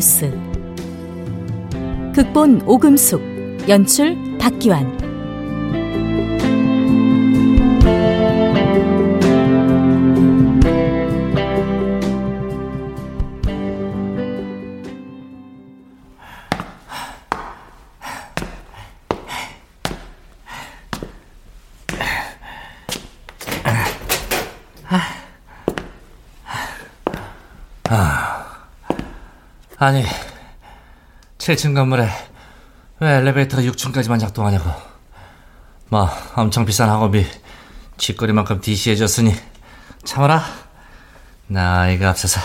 이카루스. 극본 오금숙 연출 박기환 아니, 7층 건물에 왜 엘리베이터가 6층까지만 작동하냐고. 뭐, 엄청 비싼 학원비 쥐거리만큼 DC해줬으니 참아라. 나이가 앞서서.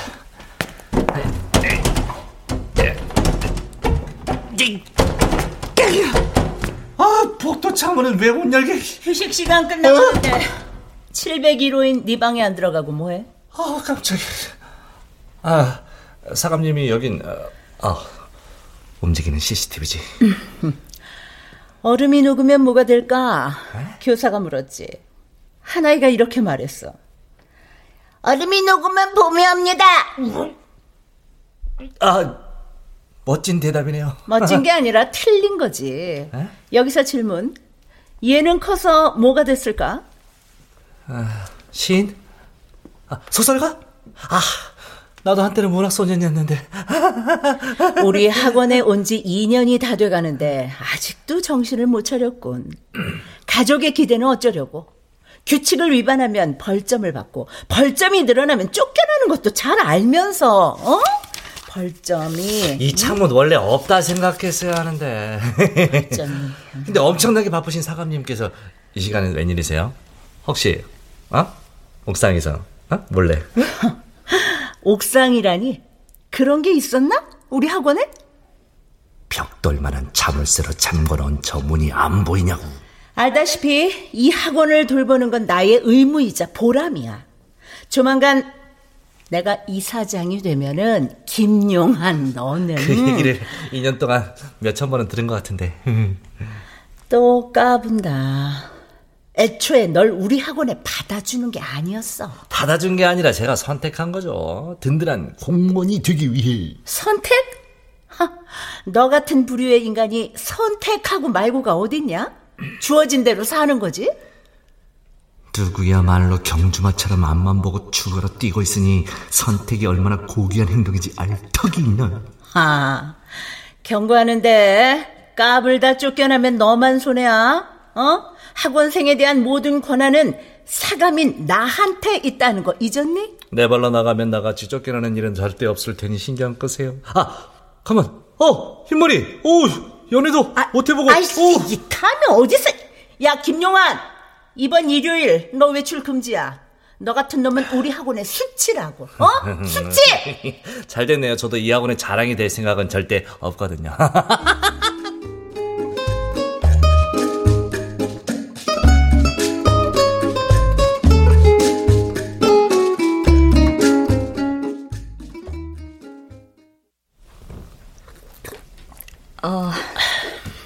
아, 복도 창문은 왜 못 열게? 휴식 시간 끝났는데 어? 701호인 네 방에 안 들어가고 뭐해? 아, 깜짝이야. 아, 사감님이 여긴 어, 어, 움직이는 CCTV지. 얼음이 녹으면 뭐가 될까? 에? 교사가 물었지. 하나이가 이렇게 말했어. 얼음이 녹으면 봄이 옵니다. 아, 멋진 대답이네요. 멋진 게 아니라 틀린 거지. 에? 여기서 질문. 얘는 커서 뭐가 됐을까? 아, 시인? 아, 소설가? 아, 나도 한때는 문학 소년이었는데. 우리 학원에 온 지 2년이 다 돼가는데 아직도 정신을 못 차렸군. 가족의 기대는 어쩌려고? 규칙을 위반하면 벌점을 받고 벌점이 늘어나면 쫓겨나는 것도 잘 알면서 어? 벌점이 이 응? 원래 없다 생각했어야 하는데. 벌점이. 근데 엄청나게 바쁘신 사감님께서 이 시간에 웬일이세요? 혹시 어? 옥상에서 어? 몰래? 옥상이라니? 그런 게 있었나? 우리 학원에? 벽돌만한 자물쇠로 잠궈놓은 저 문이 안 보이냐고. 알다시피 이 학원을 돌보는 건 나의 의무이자 보람이야. 조만간 내가 이사장이 되면은 김용한 너는 그 얘기를 2년 동안 몇 천 번은 들은 것 같은데 또 까분다. 애초에 널 우리 학원에 받아주는 게 아니었어. 받아준 게 아니라 제가 선택한 거죠. 든든한 공무원이 되기 위해. 선택? 하, 너 같은 부류의 인간이 선택하고 말고가 어딨냐? 주어진 대로 사는 거지? 누구야말로 경주마처럼 앞만 보고 죽어라 뛰고 있으니 선택이 얼마나 고귀한 행동인지 알 턱이 있나? 아, 경고하는데 까불다 쫓겨나면 너만 손해야. 어? 학원생에 대한 모든 권한은 사감인 나한테 있다는 거 잊었니? 내 발로 나가면 나같이 쫓겨나는 일은 절대 없을 테니 신경 끄세요. 아, 가만. 어, 흰머리. 오, 연애도 아, 못 해보고. 아이씨, 이 카면 어디서? 야, 김용환. 이번 일요일 너 외출 금지야. 너 같은 놈은 우리 학원의 수치라고. 어? 수치! 잘 됐네요. 저도 이 학원의 자랑이 될 생각은 절대 없거든요.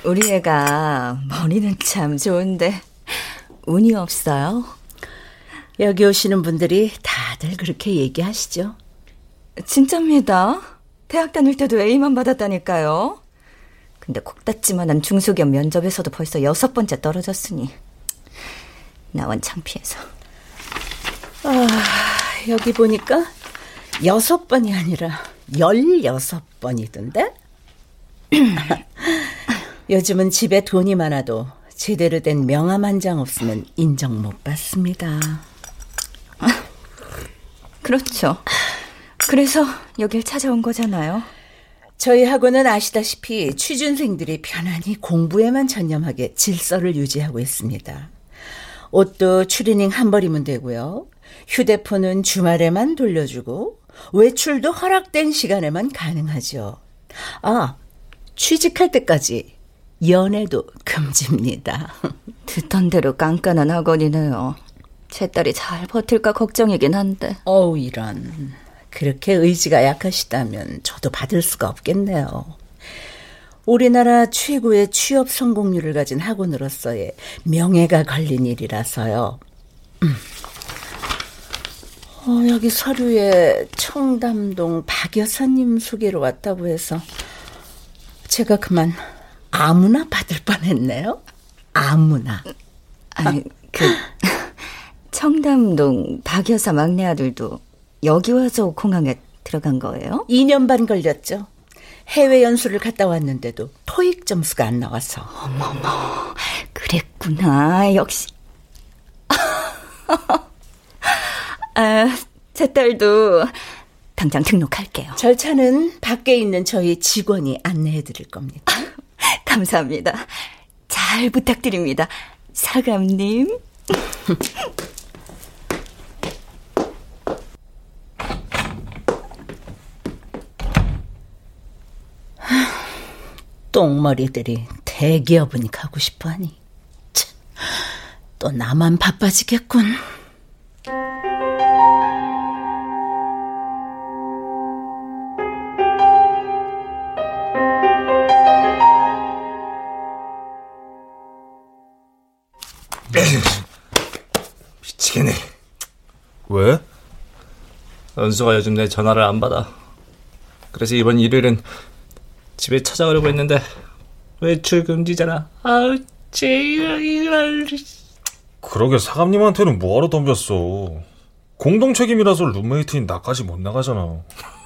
우리 애가 머리는 참 좋은데 운이 없어요. 여기 오시는 분들이 다들 그렇게 얘기하시죠. 진짜입니다. 대학 다닐 때도 A만 받았다니까요. 근데 콕닫지만한 중소기업 면접에서도 벌써 여섯 번째 떨어졌으니 나원 창피해서. 아, 여기 보니까 여섯 번이 아니라 열여섯 번이던데? 요즘은 집에 돈이 많아도 제대로 된 명함 한 장 없으면 인정 못 받습니다. 그렇죠. 그래서 여길 찾아온 거잖아요. 저희 학원은 아시다시피 취준생들이 편안히 공부에만 전념하게 질서를 유지하고 있습니다. 옷도 추리닝 한 벌이면 되고요. 휴대폰은 주말에만 돌려주고 외출도 허락된 시간에만 가능하죠. 아, 취직할 때까지 연애도 금지입니다. 듣던 대로 깐깐한 학원이네요. 제 딸이 잘 버틸까 걱정이긴 한데. 어우, 이런. 그렇게 의지가 약하시다면 저도 받을 수가 없겠네요. 우리나라 최고의 취업 성공률을 가진 학원으로서의 명예가 걸린 일이라서요. 음. 어, 여기 서류에 청담동 박 여사님 소개로 왔다고 해서 제가 그만 아무나 받을 뻔했네요. 아무나. 아니, 그, 청담동 박 여사 막내 아들도 여기 와서 공항에 들어간 거예요? 2년 반 걸렸죠. 해외 연수를 갔다 왔는데도 토익 점수가 안 나와서. 어머머, 그랬구나. 역시. 아, 제 딸도 당장 등록할게요. 절차는 밖에 있는 저희 직원이 안내해 드릴 겁니다. 감사합니다. 잘 부탁드립니다. 사감님. 똥머리들이 대기업은 가고 싶어 하니. 참, 또 나만 바빠지겠군. 은수가 요즘 내 전화를 안 받아. 그래서 이번 일요일은 집에 찾아가려고 했는데 외출 금지잖아. 아우 제일 그러게 사감님한테는 뭐하러 덤볐어. 공동 책임이라서 룸메이트인 나까지 못 나가잖아.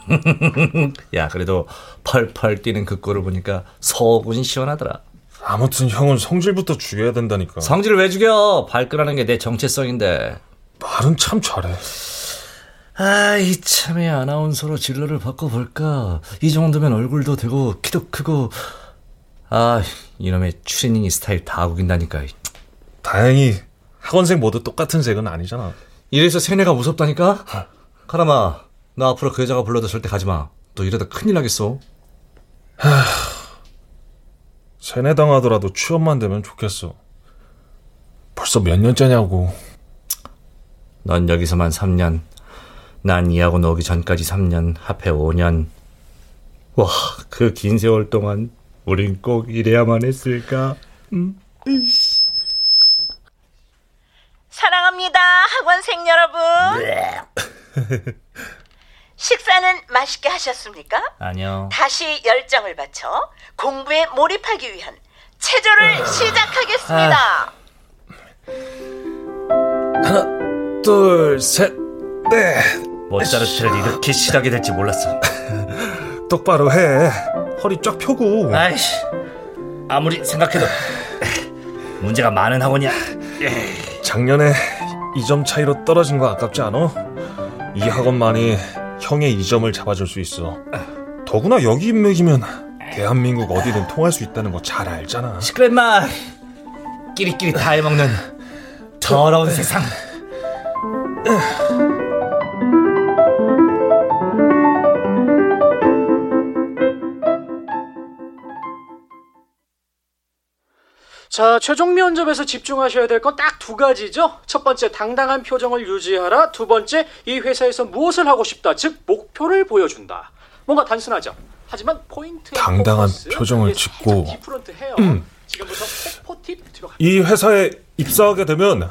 야 그래도 펄펄 뛰는 그 꼴을 보니까 속은 시원하더라. 아무튼 형은 성질부터 죽여야 된다니까. 성질을 왜 죽여? 발끈하는 게 내 정체성인데. 말은 참 잘해. 아, 이참에 아나운서로 진로를 바꿔볼까. 이 정도면 얼굴도 되고, 키도 크고. 아, 이놈의 추리닝이 스타일 다 구긴다니까. 다행히 학원생 모두 똑같은 색은 아니잖아. 이래서 세뇌가 무섭다니까? 카라마, 너 앞으로 그 여자가 불러도 절대 가지 마. 너 이러다 큰일 나겠어. 세뇌당하더라도 취업만 되면 좋겠어. 벌써 몇 년째냐고. 넌 여기서만 3년. 난 이하고 오기 전까지 3년, 합해 5년. 와, 그 긴 세월 동안 우린 꼭 이래야만 했을까? 사랑합니다, 학원생 여러분. 식사는 맛있게 하셨습니까? 아니요. 다시 열정을 바쳐 공부에 몰입하기 위한 체조를 시작하겠습니다. 하나, 둘, 셋, 넷. 모짜르트를 이렇게 시작이 될지 몰랐어. 똑바로 해. 허리 쫙 펴고. 아이씨, 아무리 생각해도 문제가 많은 학원이야. 작년에 2점 차이로 떨어진 거 아깝지 않아? 이 학원만이 형의 2점을 잡아줄 수 있어. 더구나 여기 인맥이면 대한민국 어디든 통할 수 있다는 거 잘 알잖아. 시끄러 마 끼리끼리 다 해먹는 더러운 세상. 자, 최종 면접에서 집중하셔야 될 건 딱 두 가지죠. 첫 번째, 당당한 표정을 유지하라. 두 번째, 이 회사에서 무엇을 하고 싶다. 즉, 목표를 보여준다. 뭔가 단순하죠. 하지만 포인트 당당한 표정을 짓고. 들어가. 이 회사에 입사하게 되면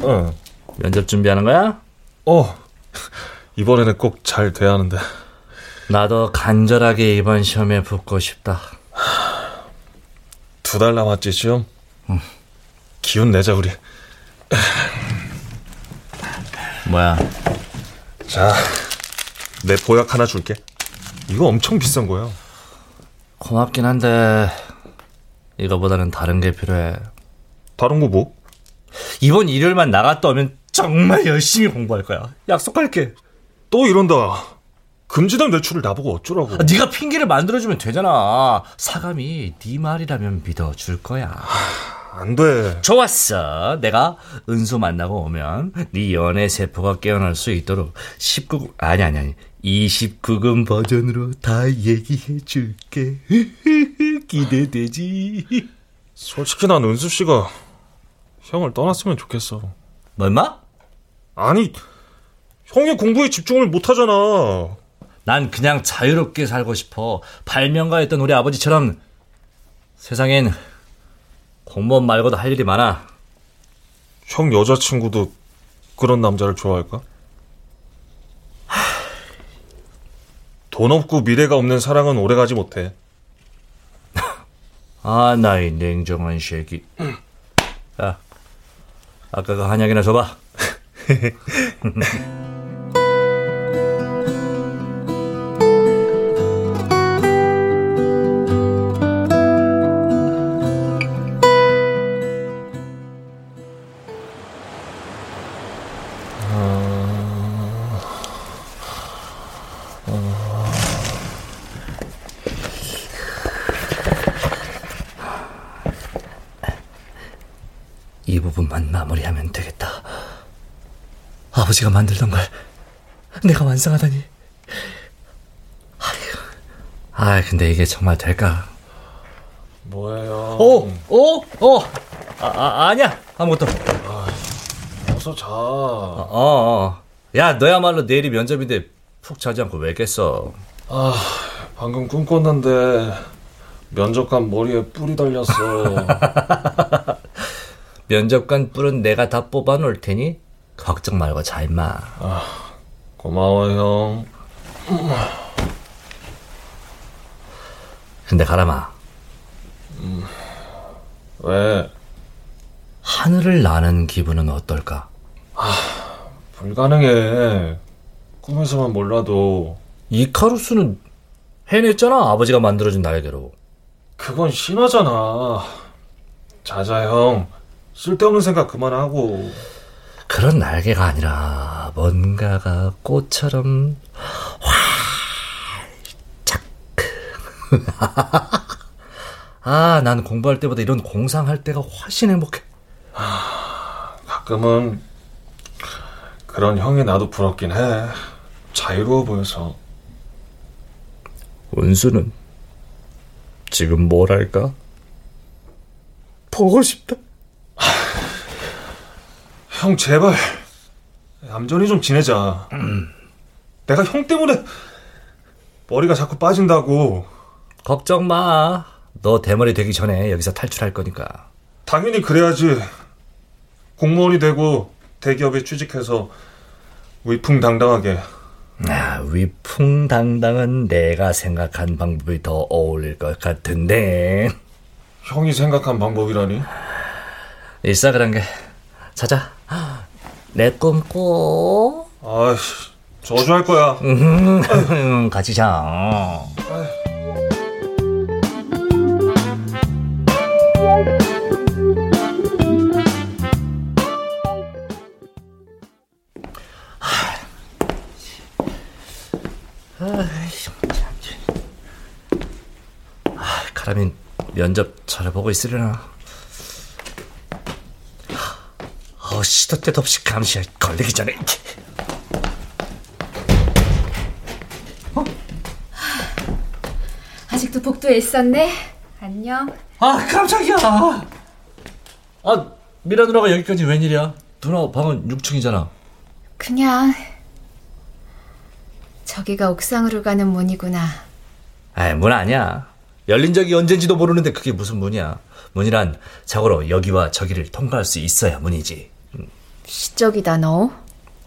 어, 면접 준비하는 거야? 어 이번에는 꼭 잘 돼야 하는데 나도 간절하게 이번 시험에 붙고 싶다. 두 달 남았지 시험? 기운 내자 우리 뭐야? 자 내 보약 하나 줄게 이거 엄청 비싼 거야 고맙긴 한데 이거보다는 다른 게 필요해. 다른 거 뭐? 이번 일요일만 나갔다 오면 정말 열심히 공부할 거야. 약속할게. 또 이런다 금지된 외출을 나보고 어쩌라고 아, 네가 핑계를 만들어주면 되잖아. 사감이 네 말이라면 믿어줄 거야. 안돼 좋았어. 내가 은수 만나고 오면 네 연애 세포가 깨어날 수 있도록 19금 아니 아니 아니 29금 버전으로 다 얘기해 줄게. 기대되지. 솔직히 난 은수 씨가 형을 떠났으면 좋겠어 뭐 임마? 아니 형이 공부에 집중을 못 하잖아 난 그냥 자유롭게 살고 싶어. 발명가였던 우리 아버지처럼 세상엔 공무원 말고도 할 일이 많아. 형 여자친구도 그런 남자를 좋아할까? 돈 없고 미래가 없는 사랑은 오래가지 못해. 아, 나의 냉정한 새끼. 야, 아까 그 한약이나 줘봐. 이 부분만 마무리하면 되겠다. 아버지가 만들던 걸 내가 완성하다니. 아휴. 아, 근데 이게 정말 될까? 뭐예요? 오, 오, 오. 아, 아 아니야. 아무것도. 어서 자. 어, 어. 야, 너야말로 내일이 면접인데 푹 자지 않고 왜 깼어? 아, 방금 꿈 꿨는데 면접관 머리에 뿔이 달렸어. 면접관 뿔은 내가 다 뽑아 놓을 테니 걱정 말고 자 임마. 고마워 형. 근데 가람아, 왜? 하늘을 나는 기분은 어떨까? 불가능해. 꿈에서만 몰라도 이카루스는 해냈잖아. 아버지가 만들어준 날개로. 그건 심하잖아. 자자 형. 쓸데없는 생각 그만하고. 그런 날개가 아니라 뭔가가 꽃처럼 활짝. 아, 난 공부할 때보다 이런 공상할 때가 훨씬 행복해. 가끔은 그런 형이 나도 부럽긴 해. 자유로워 보여서. 은수는 지금 뭘 할까? 보고 싶다. 형 제발 얌전히 좀 지내자. 내가 형 때문에 머리가 자꾸 빠진다고. 걱정 마. 너 대머리 되기 전에 여기서 탈출할 거니까. 당연히 그래야지. 공무원이 되고 대기업에 취직해서 위풍당당하게. 아, 위풍당당은 내가 생각한 방법이 더 어울릴 것 같은데. 형이 생각한 방법이라니? 있어 그런 게. 자자. 내 꿈 꿔. 아이씨, 저주할 거야. 음, 같이 자. 아, 카라민 면접 잘해보고 있으려나? 어, 시도 때도 없이 감시에 걸리기 전에. 아직도 복도에 있었네. 안녕. 아, 깜짝이야. 아, 미라 누나가 여기까지 웬일이야? 누나 방은 6층이잖아. 그냥 저기가 옥상으로 가는 문이구나. 아이, 문 아니야. 열린 적이 언젠지도 모르는데 그게 무슨 문이야. 문이란 자고로 여기와 저기를 통과할 수 있어야 문이지. 시적이다 너.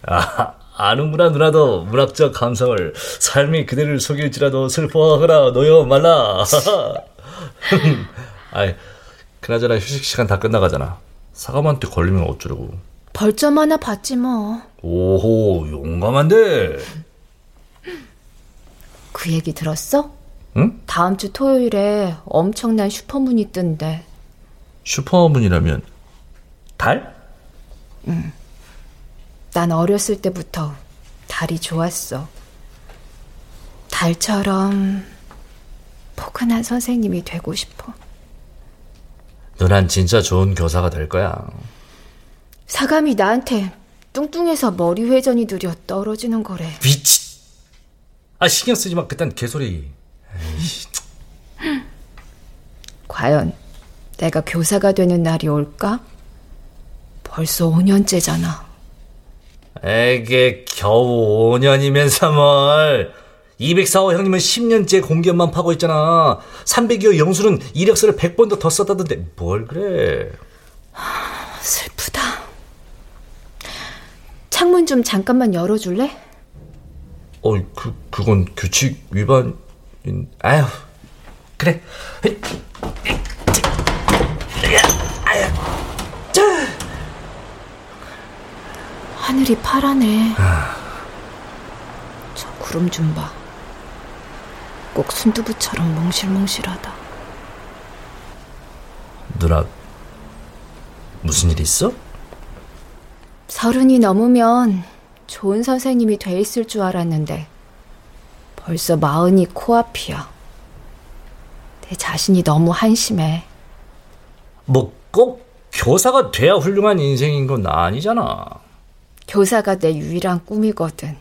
아, 아는구나 누나도 문학적 감성을 삶이 그대를 속일지라도 슬퍼하거나 놓여 말라. 아이, 그나저나 휴식 시간 다 끝나가잖아. 사감한테 걸리면 어쩌려고. 벌점 하나 받지 뭐. 오호, 용감한데. 그 얘기 들었어? 응? 다음 주 토요일에 엄청난 슈퍼문이 뜬대. 슈퍼문이라면 달? 난 어렸을 때부터 달이 좋았어. 달처럼 포근한 선생님이 되고 싶어. 누난 진짜 좋은 교사가 될 거야. 사감이 나한테 뚱뚱해서 머리 회전이 느려 떨어지는 거래. 미치. 아 신경 쓰지 마. 그딴 개소리. 과연 내가 교사가 되는 날이 올까? 벌써 5년째잖아. 에게 겨우 5년이면서 뭘. 204호 형님은 10년째 공기업만 파고 있잖아. 302호 영수는 이력서를 100번도 더 썼다던데 뭘 그래. 슬프다. 창문 좀 잠깐만 열어줄래? 어, 그, 그건 규칙 위반인, 아휴, 그래. 하늘이 파라네. 저 구름 좀 봐. 꼭 순두부처럼 몽실몽실하다. 누나, 무슨 일 있어? 서른이 넘으면 좋은 선생님이 돼 있을 줄 알았는데 벌써 마흔이 코앞이야. 내 자신이 너무 한심해. 뭐, 꼭 교사가 돼야 훌륭한 인생인 건 아니잖아. 교사가 내 유일한 꿈이거든.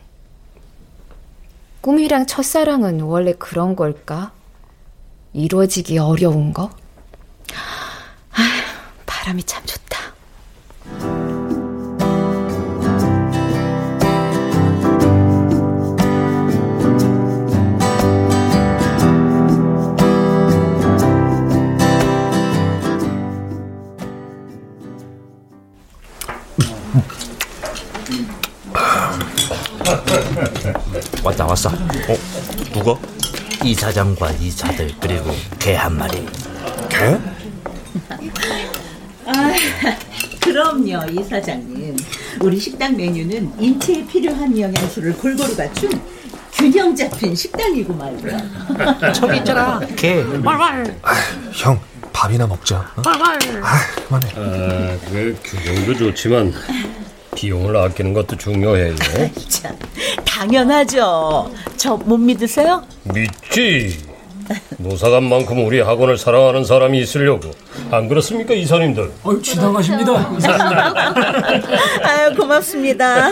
꿈이랑 첫사랑은 원래 그런 걸까? 이루어지기 어려운 거? 아, 바람이 참 좋다. 왔다, 왔어. 어? 누가? 이사장과 이사들, 그리고 개 한 마리. 개? 그럼요, 이사장님. 우리 식당 메뉴는 인체에 필요한 영양소를 골고루 갖춘 균형 잡힌 식당이고 말이야. 저기 있잖아, 개. 형, 밥이나 먹자. 어? 아, 그만해. 아, 그 균형도 좋지만 비용을 아끼는 것도 중요해요. 참, 당연하죠. 저 못 믿으세요? 믿지. 노사관만큼 우리 학원을 사랑하는 사람이 있으려고. 안 그렇습니까, 이사님들? 어, 지나가십니다. 아유, 고맙습니다.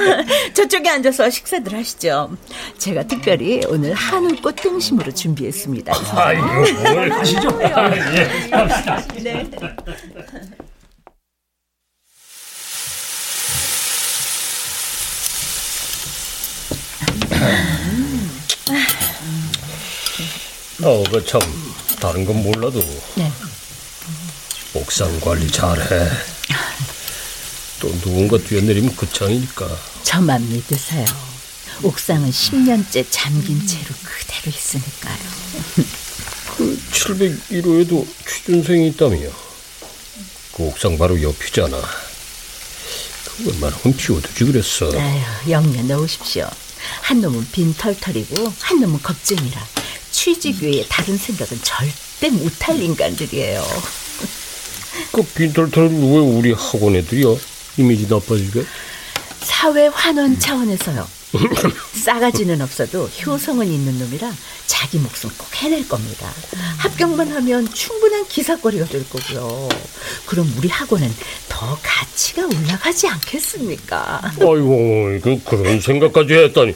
저쪽에 앉아서 식사들 하시죠. 제가 특별히 오늘 한우 꽃 등심으로 준비했습니다. 아이고, 뭘 가시죠? 네. 어, 그 참, 다른 건 몰라도. 네. 옥상 관리 잘해. 또 누군가 뛰어내리면 그창이니까. 저만 믿으세요. 옥상은 10년째 잠긴 채로 그대로 있으니까요. 그 701호에도 취준생이 있다며. 그 옥상 바로 옆이잖아. 그 웬만하면 비워두지 그랬어. 아유, 영년 넣으십시오. 한 놈은 빈 털털이고 한 놈은 겁쟁이라 취직 외에 다른 생각은 절대 못할 인간들이에요. 그 빈털털 왜 우리 학원 애들이야? 이미지 나빠지게? 사회 환원 차원에서요. 싸가지는 없어도 효성은 있는 놈이라 자기 목숨 꼭 해낼 겁니다. 합격만 하면 충분한 기사거리가 될 거고요. 그럼 우리 학원은 더 가치가 올라가지 않겠습니까? 아이고, 그, 그런 생각까지 했다니.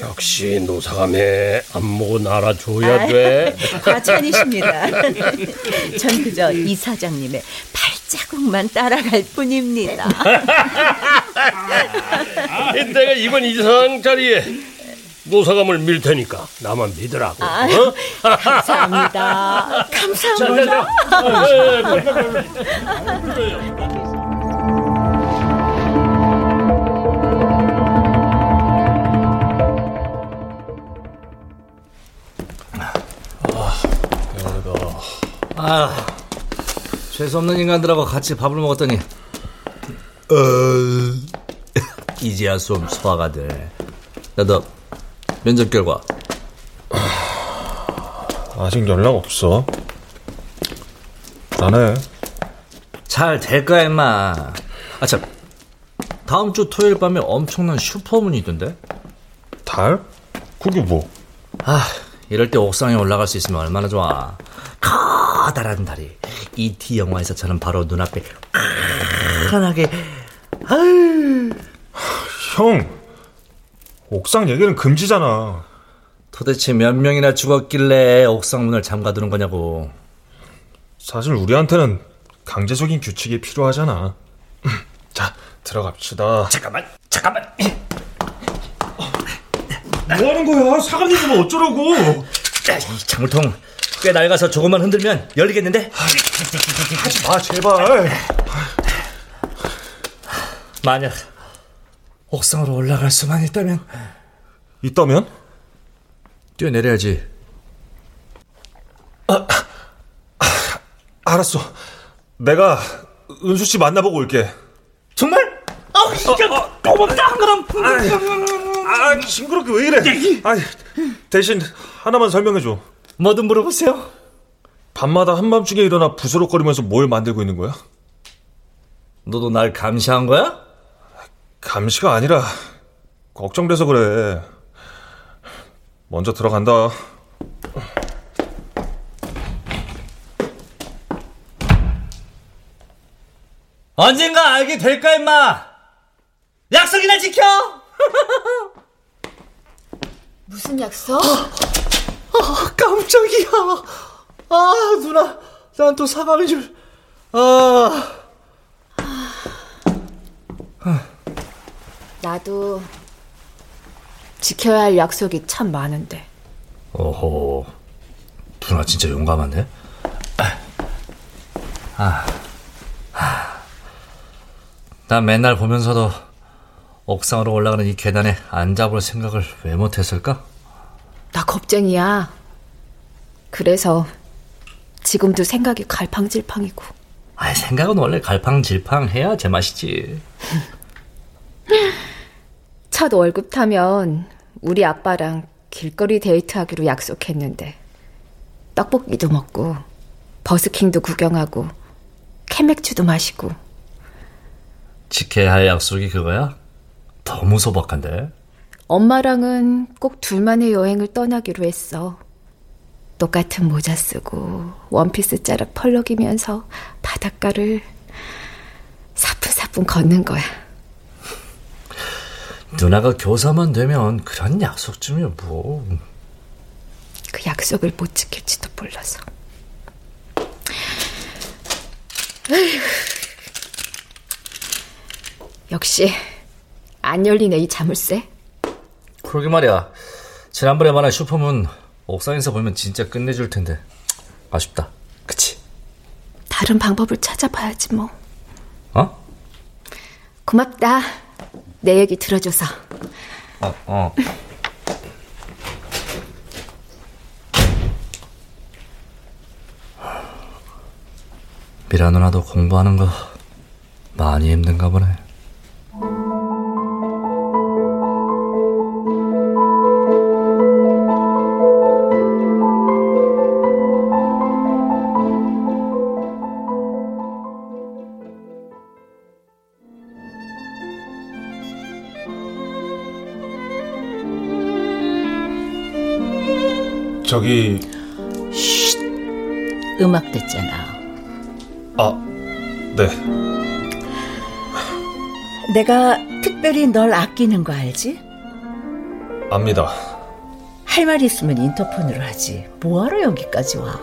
역시 노사감에 안목은 알아줘야 돼. 과찬이십니다. 전 그저 이 사장님의 발자국만 따라갈 뿐입니다. 내가 이번 이상 자리에 노사감을 밀 테니까 나만 믿으라고. 아유, 어? 감사합니다. 감사합니다. 아, 재수없는 인간들하고 같이 밥을 먹었더니, 어, 이제야 좀 소화가 돼. 야, 너, 면접 결과. 아직 연락 없어. 안 해. 잘 될 거야, 임마. 아, 참. 다음 주 토요일 밤에 엄청난 슈퍼문이 있던데? 달? 그게 뭐? 아, 이럴 때 옥상에 올라갈 수 있으면 얼마나 좋아. 커다란 달이 E.T. 영화에서처럼 바로 눈앞에 아유 형! 옥상 얘기는 금지잖아. 도대체 몇 명이나 죽었길래 옥상 문을 잠가두는 거냐고 사실 우리한테는 강제적인 규칙이 필요하잖아. 자, 들어갑시다. 잠깐만 잠깐만 뭐 하는 거야? 사관님은 어쩌라고? 야, 이 장물통 꽤 낡아서 조금만 흔들면 열리겠는데 하지 마, 제발. 만약 옥상으로 올라갈 수만 있다면 있다면? 뛰어내려야지. 아, 아, 알았어. 내가 은수 씨 만나보고 올게. 정말? 아, 진짜 고맙다. 그럼. 아, 징그럽게 왜 이래? 아, 대신 하나만 설명해 줘. 뭐든 물어보세요. 밤마다 한밤중에 일어나 부스럭거리면서 뭘 만들고 있는 거야? 너도 날 감시한 거야? 감시가 아니라 걱정돼서 그래. 먼저 들어간다. 언젠가 알게 될 거야, 임마! 약속이나 지켜! 무슨 약속? 아, 깜짝이야. 아, 누나. 난 또 사과인 줄. 아. 나도 지켜야 할 약속이 참 많은데. 오호. 누나 진짜 용감한데? 아. 난 맨날 보면서도 옥상으로 올라가는 이 계단에 앉아볼 생각을 왜 못했을까? 나 겁쟁이야. 그래서 지금도 생각이 갈팡질팡이고. 아, 생각은 원래 갈팡질팡 해야 제맛이지. 첫 월급 타면 우리 아빠랑 길거리 데이트하기로 약속했는데 떡볶이도 먹고 버스킹도 구경하고 캐맥주도 마시고 지켜야 할 약속이 그거야? 너무 소박한데? 엄마랑은 꼭 둘만의 여행을 떠나기로 했어. 똑같은 모자 쓰고 원피스 자락 펄럭이면서 바닷가를 사뿐사뿐 걷는 거야. 누나가 교사만 되면 그런 약속쯤이야 뭐. 그 약속을 못 지킬지도 몰라서. 에휴. 역시 안 열리네 이 자물쇠. 그러게 말이야. 지난번에 말한 슈퍼문 옥상에서 보면 진짜 끝내줄 텐데 아쉽다. 그치? 다른 방법을 찾아봐야지 뭐. 어? 고맙다. 내 얘기 들어줘서. 어, 어. 미라 누나도 공부하는 거 많이 힘든가 보네. 저기 음악 듣잖아. 아, 네. 내가 특별히 널 아끼는 거 알지? 압니다. 할 말 있으면 인터폰으로 하지. 뭐하러 여기까지 와?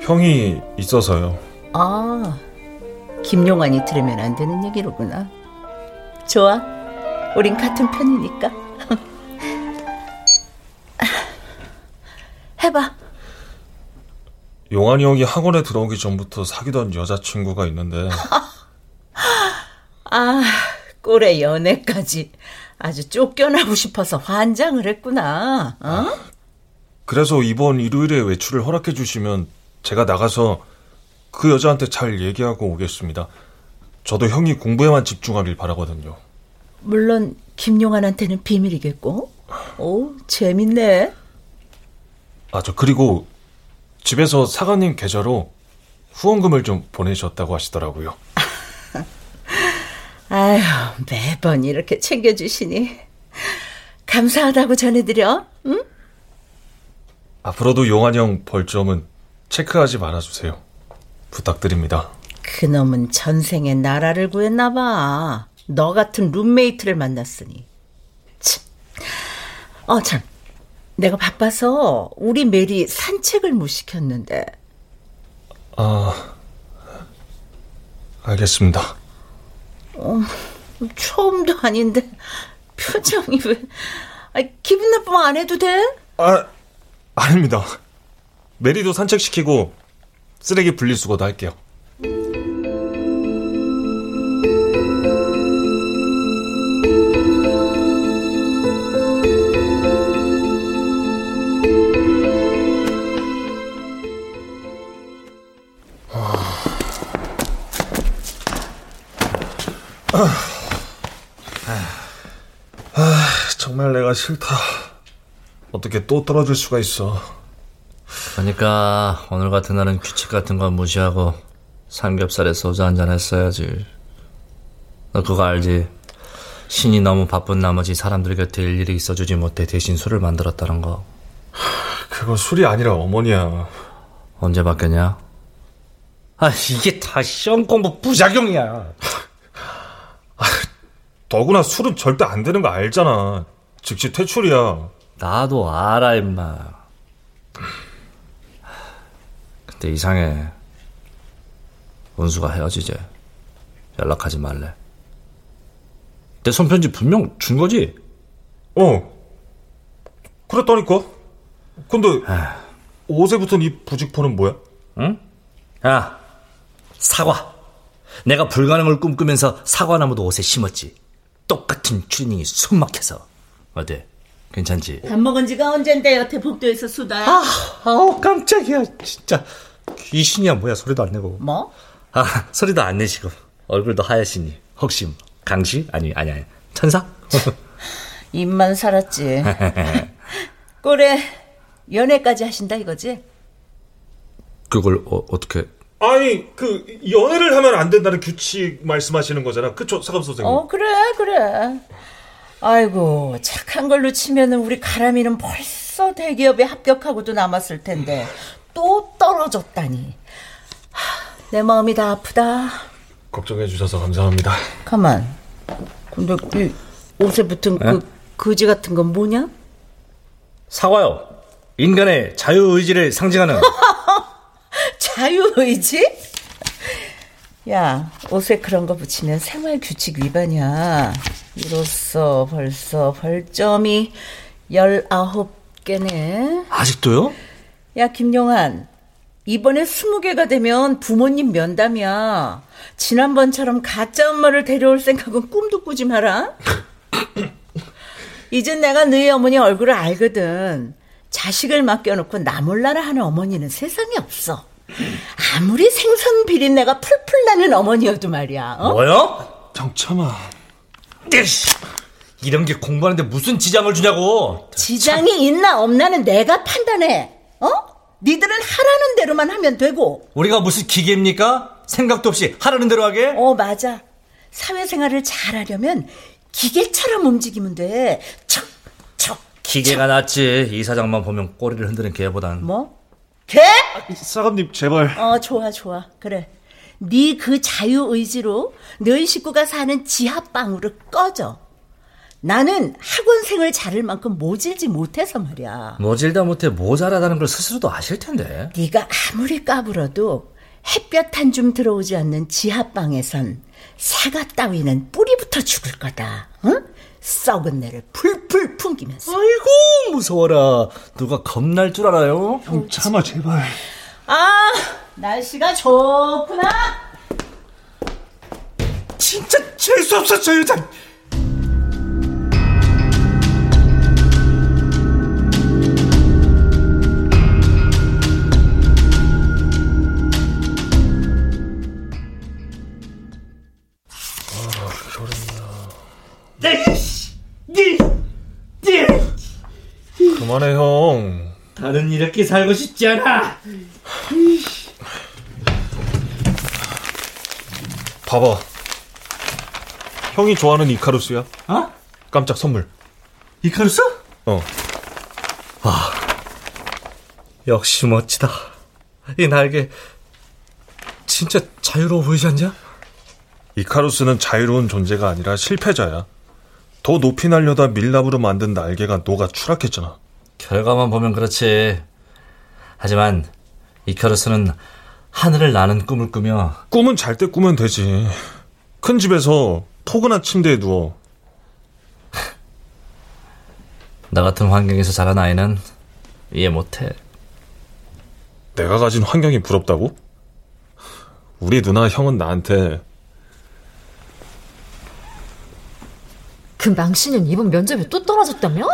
형이 있어서요. 아, 김용환이 들으면 안 되는 얘기로구나. 좋아. 우린 같은 편이니까. 용환이 형이 학원에 들어오기 전부터 사귀던 여자친구가 있는데 아, 꼴의 연애까지 아주 쫓겨나고 싶어서 환장을 했구나. 어? 그래서 이번 일요일에 외출을 허락해 주시면 제가 나가서 그 여자한테 잘 얘기하고 오겠습니다. 저도 형이 공부에만 집중하길 바라거든요. 물론 김용환한테는 비밀이겠고. 오, 재밌네. 아, 저 그리고 집에서 사관님 계좌로 후원금을 좀 보내셨다고 하시더라고요. 아휴, 매번 이렇게 챙겨주시니. 감사하다고 전해드려, 응? 앞으로도 용환이 형 벌점은 체크하지 말아주세요. 부탁드립니다. 그놈은 전생에 나라를 구했나봐. 너 같은 룸메이트를 만났으니. 참. 어, 참. 내가 바빠서 우리 메리 산책을 못 시켰는데. 아, 알겠습니다. 어, 처음도 아닌데 표정이 왜? 아, 기분 나쁘면 안 해도 돼? 아, 아닙니다. 메리도 산책시키고 쓰레기 분리수거도 할게요. 내가 싫다. 어떻게 또 떨어질 수가 있어. 그러니까 오늘 같은 날은 규칙 같은 건 무시하고 삼겹살에 소주 한잔 했어야지. 너 그거 알지? 신이 너무 바쁜 나머지 사람들 곁에 일일이 있어주지 못해 대신 술을 만들었다는 거. 그건 술이 아니라 어머니야. 언제 바뀌었냐? 아 이게 다 시험 공부 부작용이야. 더구나 술은 절대 안 되는 거 알잖아. 즉시 퇴출이야. 나도 알아 임마. 근데 이상해. 원수가 헤어지재. 연락하지 말래. 내 손편지 분명 준 거지? 어. 그랬다니까. 근데 옷에 붙은 이 부직포는 뭐야? 응? 야, 사과. 내가 불가능을 꿈꾸면서 사과나무도 옷에 심었지. 똑같은 추리닝이 숨 막혀서. 어때? 괜찮지? 밥 먹은 지가 언젠데 여태 복도에서 수다야? 아, 아우 깜짝이야. 진짜 귀신이야 뭐야 소리도 안 내고. 뭐? 아, 소리도 안 내시고 얼굴도 하얗시니 혹시 강시? 아니 아니 아니 천사? 입만 살았지. 꼴에 연애까지 하신다 이거지? 그걸 어, 어떻게? 아니, 그, 연애를 하면 안 된다는 규칙 말씀하시는 거잖아. 그쵸, 사감 선생님? 어 그래 그래. 아이고 착한 걸로 치면은 우리 가람이는 벌써 대기업에 합격하고도 남았을 텐데 또 떨어졌다니. 하, 내 마음이 다 아프다. 걱정해 주셔서 감사합니다. 가만. 근데 이 옷에 붙은 그 거지 같은 건 뭐냐? 사과요. 인간의 자유 의지를 상징하는. 자유의지? 야, 옷에 그런 거 붙이면 생활 규칙 위반이야. 이로써 벌써 벌점이 19개네. 아직도요? 야, 김용환. 이번에 20개가 되면 부모님 면담이야. 지난번처럼 가짜 엄마를 데려올 생각은 꿈도 꾸지 마라. 이젠 내가 너희 어머니 얼굴을 알거든. 자식을 맡겨놓고 나 몰라라 하는 어머니는 세상에 없어. 아무리 생선 비린내가 풀풀 나는 어머니여도 말이야. 어? 뭐요? 정참아. 이씨, 이런 게 공부하는데 무슨 지장을 주냐고. 지장이 있나 없나는 내가 판단해. 어? 니들은 하라는 대로만 하면 되고. 우리가 무슨 기계입니까? 생각도 없이 하라는 대로 하게? 어, 맞아. 사회생활을 잘하려면 기계처럼 움직이면 돼. 척, 척. 기계가 낫지. 이 사장만 보면 꼬리를 흔드는 개보단. 뭐? 개? 사감님, 제발. 어, 좋아, 좋아. 그래. 네 그 자유 의지로 너희 식구가 사는 지하방으로 꺼져. 나는 학원생을 자를 만큼 모질지 못해서 말이야. 모질다 못해 모자라다는 걸 스스로도 아실 텐데. 네가 아무리 까불어도 햇볕 한 줌 들어오지 않는 지하방에선 사과 따위는 뿌리부터 죽을 거다. 응? 썩은 내를 풀풀 풍기면서. 아이고 무서워라. 누가 겁날 줄 알아요? 참아, 제발. 아, 날씨가 좋구나. 진짜 재수 없어 저 여자. 그만해, 형. 다른 이렇게 살고 싶지 않아. 봐봐. 형이 좋아하는 이카루스야. 어? 깜짝 선물. 이카루스? 어. 역시 멋지다. 이 날개 진짜 자유로워 보이지 않냐? 이카루스는 자유로운 존재가 아니라 실패자야. 더 높이 날려다 밀랍으로 만든 날개가 녹아 추락했잖아. 결과만 보면 그렇지. 하지만 이카루스는 하늘을 나는 꿈을 꾸며 꿈은 잘 때 꾸면 되지. 큰 집에서 포근한 침대에 누워. 나 같은 환경에서 자란 아이는 이해 못해. 내가 가진 환경이 부럽다고? 우리 누나 형은 나한테 그 망신은 이번 면접에 또 떨어졌다며?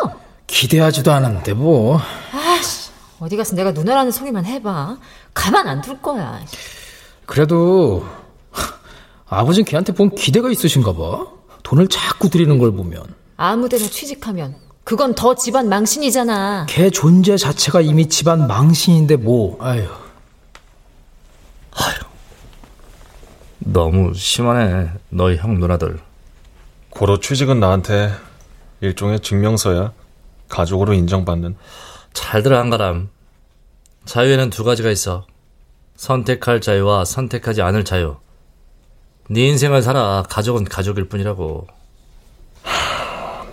기대하지도 않았는데 뭐. 아씨, 어디 가서 내가 누나라는 소리만 해봐. 가만 안 둘 거야. 그래도 아버진 걔한테 본 기대가 있으신가 봐. 돈을 자꾸 드리는 걸 보면. 아무데나 취직하면 그건 더 집안 망신이잖아. 걔 존재 자체가 이미 집안 망신인데 뭐, 아유. 아유. 너무 심하네, 너희 형 누나들. 고로 취직은 나한테 일종의 증명서야. 가족으로 인정받는. 잘 들어, 한가람. 자유에는 두 가지가 있어. 선택할 자유와 선택하지 않을 자유. 네 인생을 살아. 가족은 가족일 뿐이라고.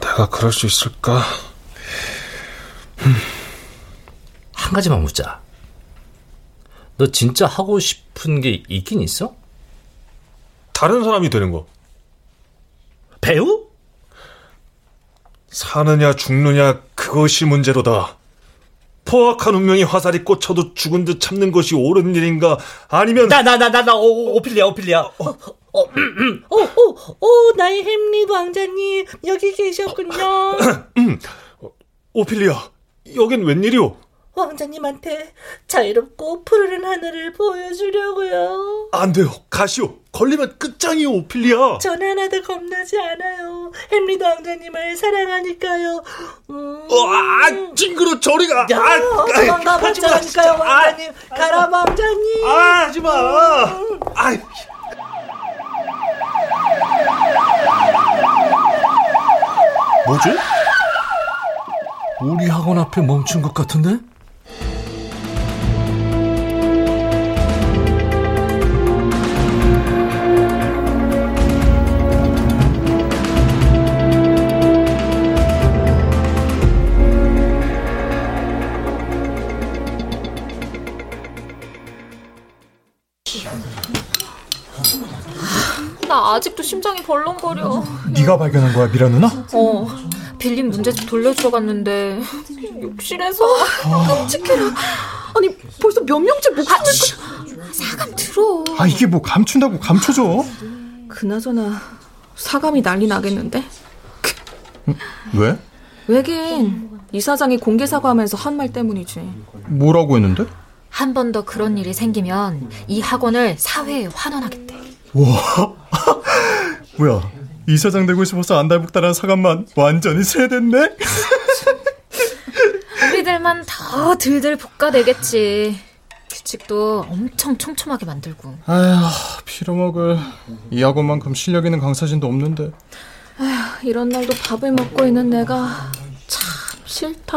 내가 그럴 수 있을까? 한 가지만 묻자. 너 진짜 하고 싶은 게 있긴 있어? 다른 사람이 되는 거. 배우? 사느냐 죽느냐 그것이 문제로다. 포악한 운명이 화살이 꽂혀도 죽은 듯 참는 것이 옳은 일인가 아니면 나 나 나 나나 오필리아 오필리아 어, 어, 어, 어, 어, 나의 햄릿 왕자님 여기 계셨군요. 오필리아 여긴 웬일이오? 왕자님한테 자유롭고 푸르른 하늘을 보여주려고요. 안 돼요. 가시오. 걸리면 끝장이요, 오필리아. 전 하나도 겁나지 않아요. 햄리도 왕자님을 사랑하니까요. 음... 어, 아, 징그러 저리가. 아, 도망가 봤자니까요, 왕자님. 아, 가라, 왕자님. 아, 하지 마. 음. 아. 뭐지? 우리 학원 앞에 멈춘 것 같은데? 아직도 심장이 벌렁거려. 네가 발견한 거야, 미라 누나? 어. 빌린 문제집 돌려주러 갔는데 욕실에서 아... 끔찍해라. 아니 벌써 몇 명째 목숨을 아, 사감 들어. 아 이게 뭐 감춘다고 감춰줘? 그나저나 사감이 난리 나겠는데? 응? 왜? 왜긴 이 사장이 공개 사과하면서 한 말 때문이지. 뭐라고 했는데? 한 번 더 그런 일이 생기면 이 학원을 사회에 환원하겠 대. 와, 뭐야? 이사장 되고 싶어서 안달복달한 사감만 완전히 세됐네? 우리들만 더 들들 볶아내겠지. 규칙도 엄청 촘촘하게 만들고. 아휴, 필요먹을. 이 학원만큼 실력 있는 강사진도 없는데. 아휴, 이런 날도 밥을 먹고 있는 내가 참 싫다.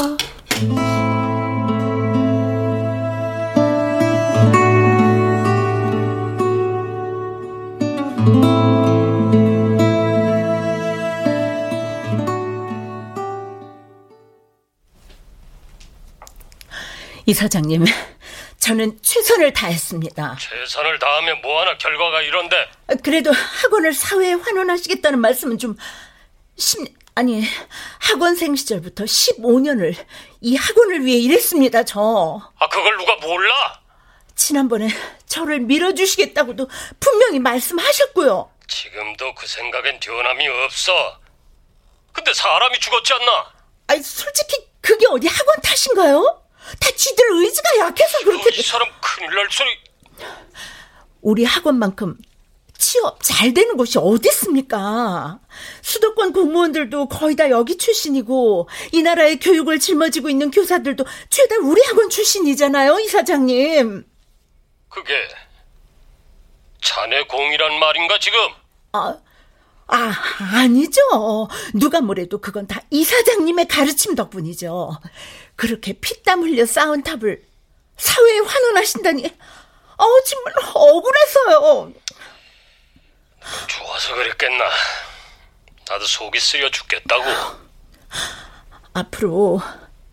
이사장님, 저는 최선을 다했습니다. 최선을 다하면 뭐하나 결과가 이런데? 그래도 학원을 사회에 환원하시겠다는 말씀은 좀 심, 아니 학원생 시절부터 15년을 이 학원을 위해 일했습니다. 저. 아 그걸 누가 몰라? 지난번에 저를 밀어주시겠다고도 분명히 말씀하셨고요. 지금도 그 생각엔 변함이 없어. 근데 사람이 죽었지 않나? 아니 솔직히 그게 어디 학원 탓인가요? 다 지들 의지가 약해서 그렇게. 이 사람 큰일 날 소리. 우리 학원만큼 취업 잘 되는 곳이 어디 있습니까? 수도권 공무원들도 거의 다 여기 출신이고 이 나라의 교육을 짊어지고 있는 교사들도 죄다 우리 학원 출신이잖아요, 이사장님. 그게 자네 공이란 말인가 지금? 아, 아, 아니죠. 누가 뭐래도 그건 다 이 사장님의 가르침 덕분이죠. 그렇게 피땀 흘려 쌓은 탑을 사회에 환원하신다니, 어 정말 억울해서요. 좋아서 그랬겠나. 나도 속이 쓰려 죽겠다고. 앞으로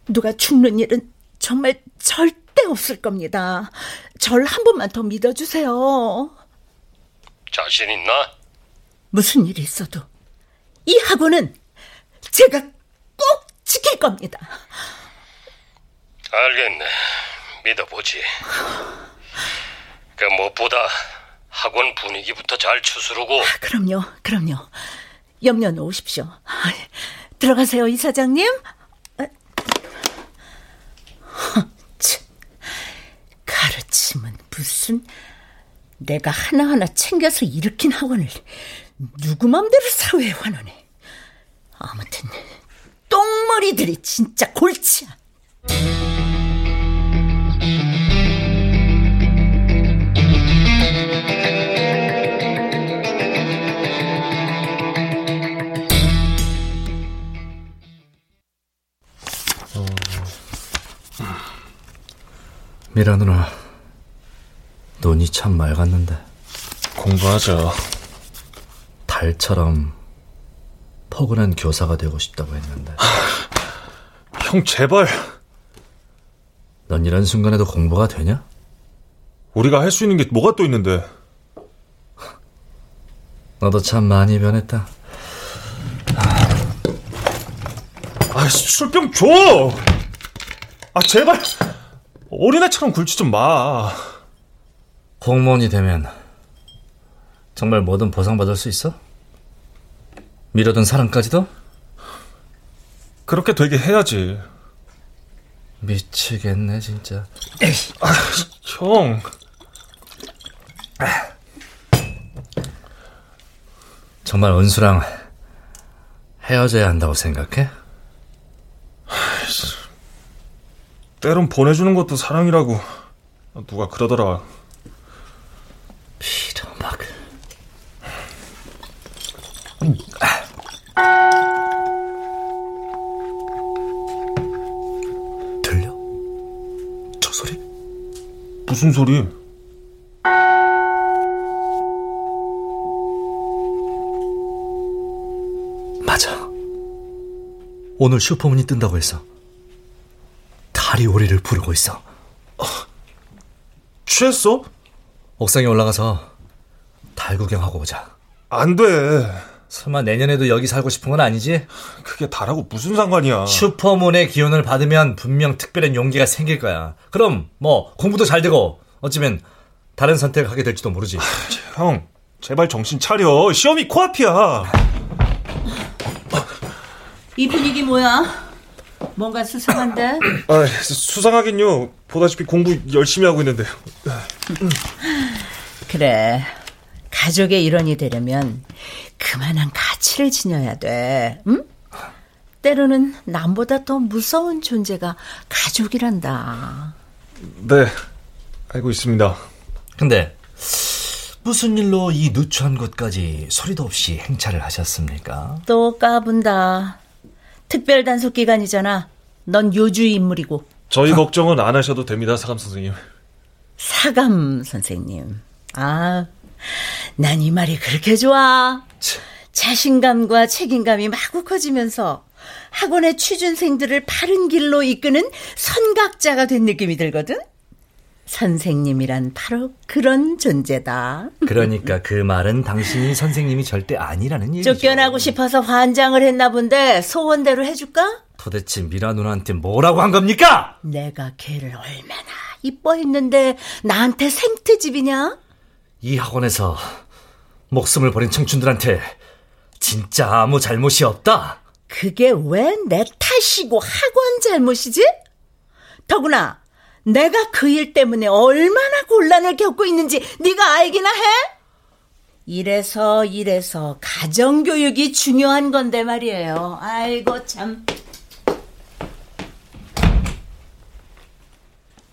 누가 죽는 일은 정말 절대 없을 겁니다. 절 한 번만 더 믿어주세요. 자신 있나? 무슨 일이 있어도 이 학원은 제가 꼭 지킬 겁니다. 알겠네. 믿어보지. 그 무엇보다 학원 분위기부터 잘 추스르고. 아, 그럼요, 그럼요. 염려 놓으십시오. 아, 들어가세요, 이사장님. 아, 가르침은 무슨 내가 하나하나 챙겨서 일으킨 학원을 누구 맘대로 사회에 환원해. 아무튼 똥머리들이 진짜 골치야. 미라 누나, 눈이 참 맑았는데. 공부하자. 달처럼 포근한 교사가 되고 싶다고 했는데. 형, 제발. 넌 이런 순간에도 공부가 되냐? 우리가 할 수 있는 게 뭐가 또 있는데. 너도 참 많이 변했다. 아, 술병 줘! 아, 제발! 어린애처럼 굴지 좀 마. 공무원이 되면 정말 뭐든 보상받을 수 있어? 미뤄둔 사랑까지도? 그렇게 되게 해야지. 미치겠네, 진짜. 아, 형. 정말 은수랑 헤어져야 한다고 생각해? 때론 보내주는 것도 사랑이라고 누가 그러더라. 비려막. 들려? 저 소리? 무슨 소리? 맞아. 오늘 슈퍼문이 뜬다고 해서 다리 오리를 부르고 있어. 취했어? 옥상에 올라가서 달 구경하고 오자. 안 돼. 설마 내년에도 여기 살고 싶은 건 아니지? 그게 다라고 무슨 상관이야. 슈퍼문의 기운을 받으면 분명 특별한 용기가 생길 거야. 그럼 뭐 공부도 잘 되고 어쩌면 다른 선택을 하게 될지도 모르지. 형, 제발 정신 차려. 시험이 코앞이야. 이 분위기 뭐야? 뭔가 수상한데? 아, 수상하긴요. 보다시피 공부 열심히 하고 있는데. 그래. 가족의 일원이 되려면 그만한 가치를 지녀야 돼. 응? 때로는 남보다 더 무서운 존재가 가족이란다. 네, 알고 있습니다. 근데 무슨 일로 이 누추한 곳까지 소리도 없이 행차를 하셨습니까? 또 까분다. 특별 단속 기간이잖아. 넌 요주의 인물이고. 저희 걱정은 안 하셔도 됩니다, 사감 선생님. 사감 선생님. 아, 난 이 말이 그렇게 좋아. 자신감과 책임감이 마구 커지면서 학원의 취준생들을 바른 길로 이끄는 선각자가 된 느낌이 들거든? 선생님이란 바로 그런 존재다. 그러니까 그 말은 당신이 선생님이 절대 아니라는 얘기죠. 쫓겨나고 싶어서 환장을 했나 본데 소원대로 해줄까? 도대체 미라 누나한테 뭐라고 한 겁니까? 내가 걔를 얼마나 이뻐했는데 나한테 생트집이냐? 이 학원에서 목숨을 버린 청춘들한테 진짜 아무 잘못이 없다. 그게 왜 내 탓이고 학원 잘못이지? 더구나 내가 그 일 때문에 얼마나 곤란을 겪고 있는지 네가 알기나 해? 이래서 이래서 가정교육이 중요한 건데 말이에요. 아이고 참.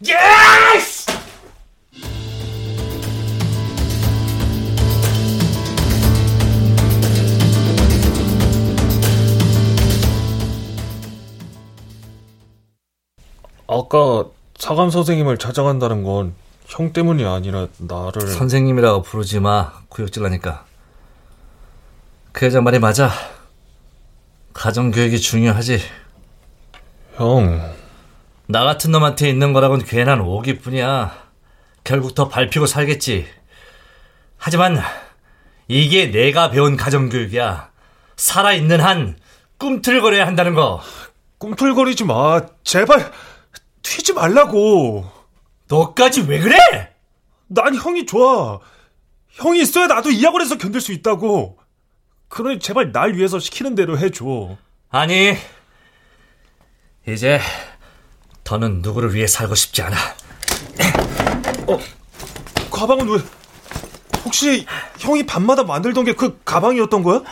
Yes! 아까 사감 선생님을 찾아간다는 건 형 때문이 아니라 나를 선생님이라고 부르지 마. 구역질 나니까. 그 여자 말이 맞아. 가정교육이 중요하지. 형. 나 같은 놈한테 있는 거라곤 괜한 오기뿐이야. 결국 더 밟히고 살겠지. 하지만 이게 내가 배운 가정교육이야. 살아있는 한 꿈틀거려야 한다는 거. 꿈틀거리지 마. 제발 튀지 말라고. 너까지 왜 그래? 난 형이 좋아. 형이 있어야 나도 이 학원에서 견딜 수 있다고. 그러니 제발 날 위해서 시키는 대로 해줘. 아니, 이제 더는 누구를 위해 살고 싶지 않아. 어, 가방은 왜? 혹시 형이 밤마다 만들던 게 그 가방이었던 거야?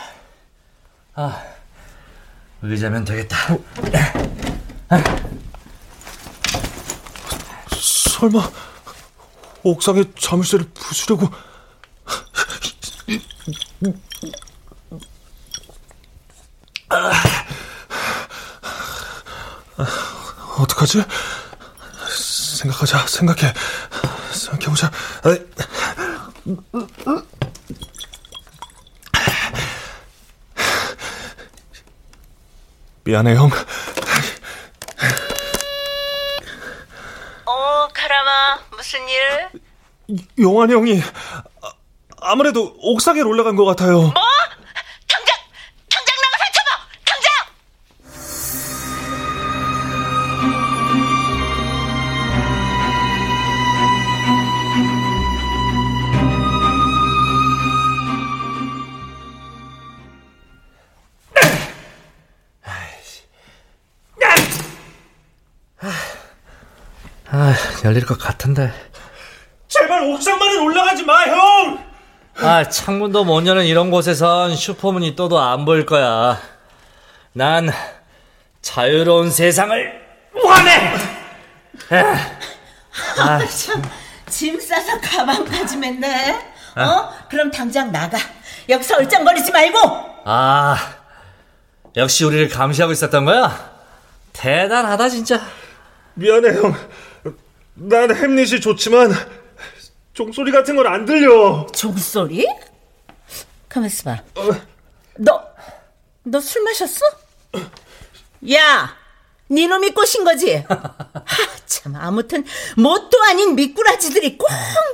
아, 의자면 되겠다. 설마 옥상에 자물쇠를 부수려고 어떡하지? 생각하자, 생각해. 생각해보자. 미안해, 형. 어, 카라마, 무슨 일? 용환 형이 아, 아무래도 옥상에 올라간 것 같아요. 뭐? 당장, 당장 나가서 잡아! 당장! 아, 열릴 것 같은데. 옥상만은 올라가지 마, 형! 아, 창문도 못 여는 이런 곳에선 슈퍼문이 떠도 안 보일 거야. 난 자유로운 세상을 원해! 아, 참. 짐 싸서 가방까지 맸네. 어? 그럼 당장 나가. 여기서 얼짱거리지 말고! 아, 역시 우리를 감시하고 있었던 거야? 대단하다, 진짜. 미안해, 형. 난 햄릿이 좋지만 종소리 같은 건안 들려. 종소리? 가만 있어봐. 너, 너 술 마셨어? 야! 네 놈이 꼬신 거지? 하, 참, 아무튼, 뭣도 아닌 미꾸라지들이 꼭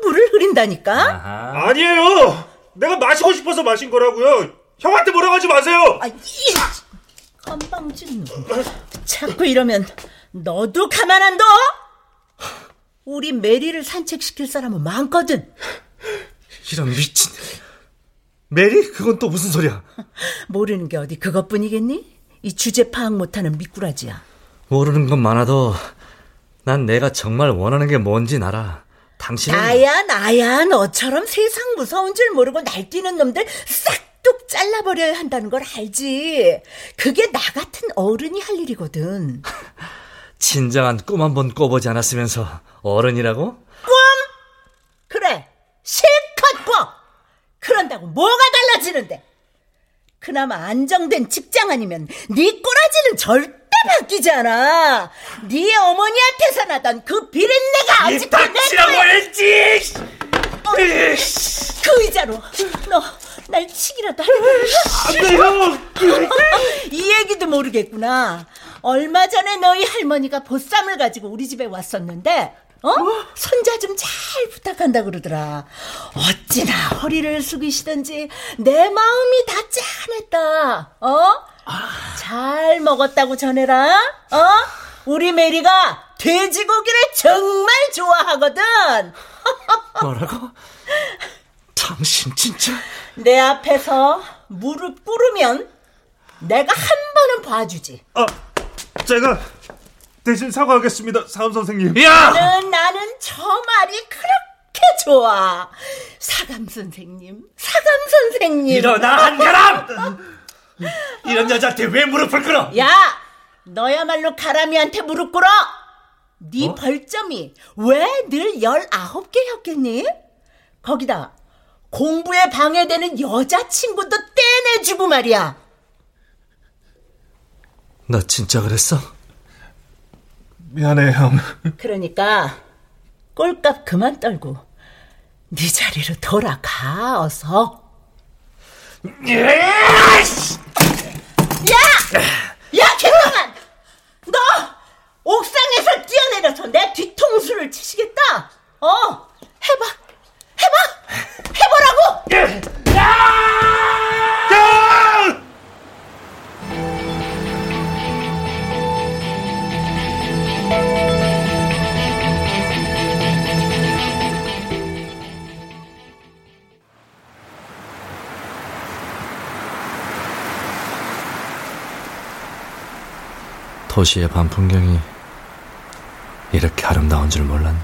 물을 흐린다니까? 아니에요. 내가 마시고 싶어서 마신 거라고요. 형한테 뭐라고 하지 마세요. 아, 이 건방진 놈. 자꾸 이러면 너도 가만 안 둬? 우리 메리를 산책시킬 사람은 많거든. 이런 미친. 메리? 그건 또 무슨 소리야? 모르는 게 어디 그것뿐이겠니? 이 주제 파악 못하는 미꾸라지야. 모르는 건 많아도 난 내가 정말 원하는 게 뭔진 알아. 당신은 나야 나야 너처럼 세상 무서운 줄 모르고 날뛰는 놈들 싹둑 잘라버려야 한다는 걸 알지. 그게 나 같은 어른이 할 일이거든. 진정한 꿈 한 번 꿔보지 않았으면서 어른이라고? 꿈? 그래 실컷 꿔. 그런다고 뭐가 달라지는데? 그나마 안정된 직장 아니면 네 꼬라지는 절대 바뀌지 않아. 네 어머니한테서 나던 그 비린내가 아직도 내 거야. 했지! 어, 그 의자로 너 날 치기라도 하려고 이 얘기도 모르겠구나 얼마 전에 너희 할머니가 보쌈을 가지고 우리 집에 왔었는데 어? 손자 좀 잘 부탁한다 그러더라 어찌나 허리를 숙이시던지 내 마음이 다 짠했다 어? 잘 먹었다고 전해라 어? 우리 메리가 돼지고기를 정말 좋아하거든 뭐라고? 당신 진짜 내 앞에서 무릎 꿇으면 내가 한 번은 봐주지. 아, 제가 대신 사과하겠습니다, 사원 선생님. 나는 나는 저 말이 그렇게 좋아. 사감 선생님, 사감 선생님. 일어나 한가람! 이런 여자한테 왜 무릎을 꿇어? 야, 너야말로 가람이한테 무릎 꿇어. 네 어? 벌점이 왜늘 열아홉 개였겠니? 거기다 공부에 방해되는 여자친구도 떼내주고 말이야. 너 진짜 그랬어? 미안해, 형. 그러니까 꼴값 그만 떨고 네 자리로 돌아가 어서. 야! 야, 개명한! 너 옥상에서 뛰어내려서 내 뒤통수를 치시겠다. 어, 해봐, 해봐, 해보라고. 도시의 밤 풍경이 이렇게 아름다운 줄 몰랐네.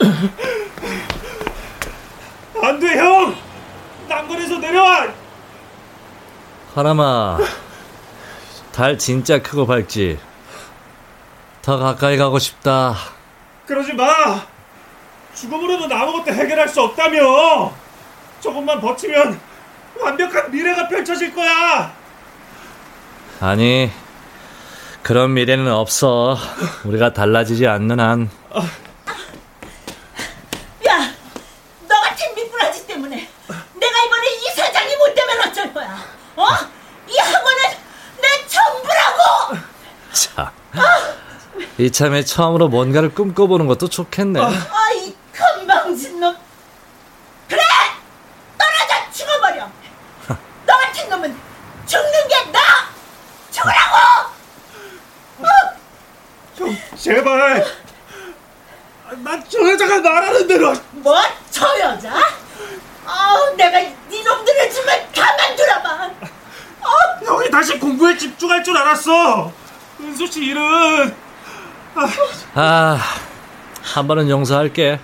안 돼, 형! 난간에서 내려와! 하람아, 달 진짜 크고 밝지. 더 가까이 가고 싶다. 그러지 마. 죽음으로는 아무것도 해결할 수 없다며. 조금만 버티면 완벽한 미래가 펼쳐질 거야. 아니, 그런 미래는 없어. 우리가 달라지지 않는 한. 야, 너 같은 미꾸라지 때문에 내가 이번에 이사장이 못 되면 어쩔 거야? 어? 이 학원은 내 전부라고! 자, 이참에 처음으로 뭔가를 꿈꿔보는 것도 좋겠네. 아, 이 건방진 놈. 그래! 떨어져 죽어버려! 너 같은 놈은 죽는 게 나! 죽으라고! 형, 제발. 난 저 여자가 말하는 대로. 뭐? 저 여자? 아우, 내가 이놈들을 정말 가만두라마. 형이 다시 공부에 집중할 줄 알았어. 은수 씨 일은. 아, 한 번은 용서할게.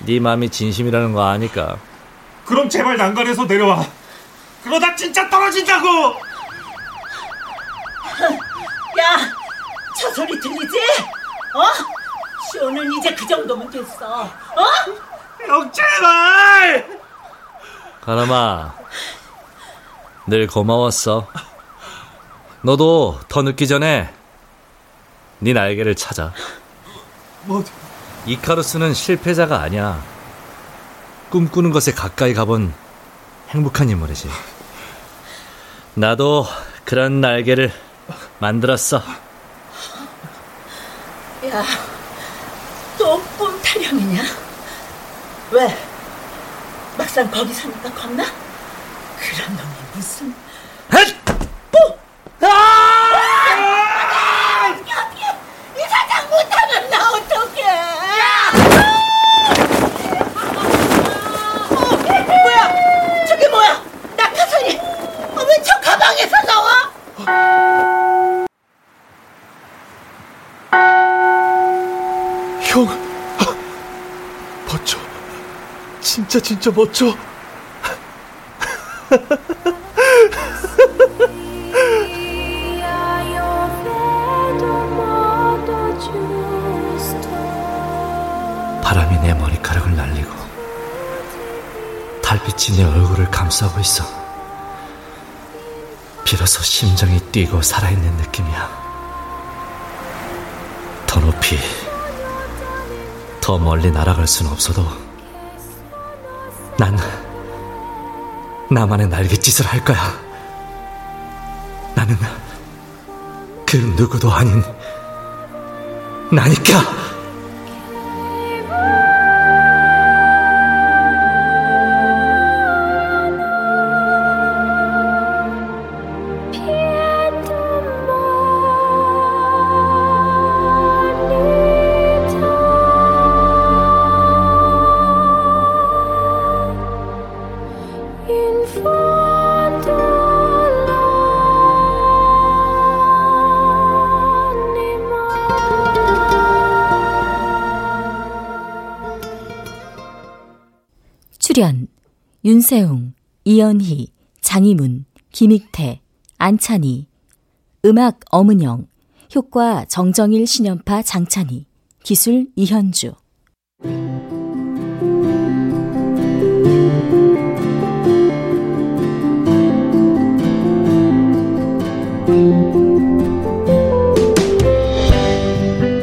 네 마음이 진심이라는 거 아니까. 그럼 제발 난간에서 내려와. 그러다 진짜 떨어진다고. 야, 저 소리 들리지? 어? 쇼는 이제 그 정도면 됐어. 어? 형 제발. 가람아, 늘 고마웠어. 너도 더 늦기 전에 네 날개를 찾아. 뭐? 이카루스는 실패자가 아니야. 꿈꾸는 것에 가까이 가본 행복한 인물이지. 나도 그런 날개를 만들었어. 야, 또 꿈 타령이냐? 왜? 막상 거기 사니까 겁나? 그런 놈이 무슨... 이 사장 못하면 나 어떡해? 어, 뭐야? 저게 뭐야? 낙하산이 어, 왜 저 가방에서 나와? 형. 멋져. 진짜 진짜 멋져. 바람이 내 머리카락을 날리고 달빛이 내 얼굴을 감싸고 있어. 비로소 심장이 뛰고 살아있는 느낌이야. 더 높이, 더 멀리 날아갈 수는 없어도 난 나만의 날갯짓을 할 거야. 나는 그 누구도 아닌 나니까. 윤세웅, 이연희, 장희문, 김익태, 안찬희 음악 엄은영 효과 정정일 신연파 장찬희 기술 이현주.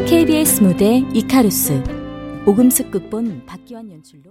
KBS 무대 이카루스 오금숙 극본 박기환 연출로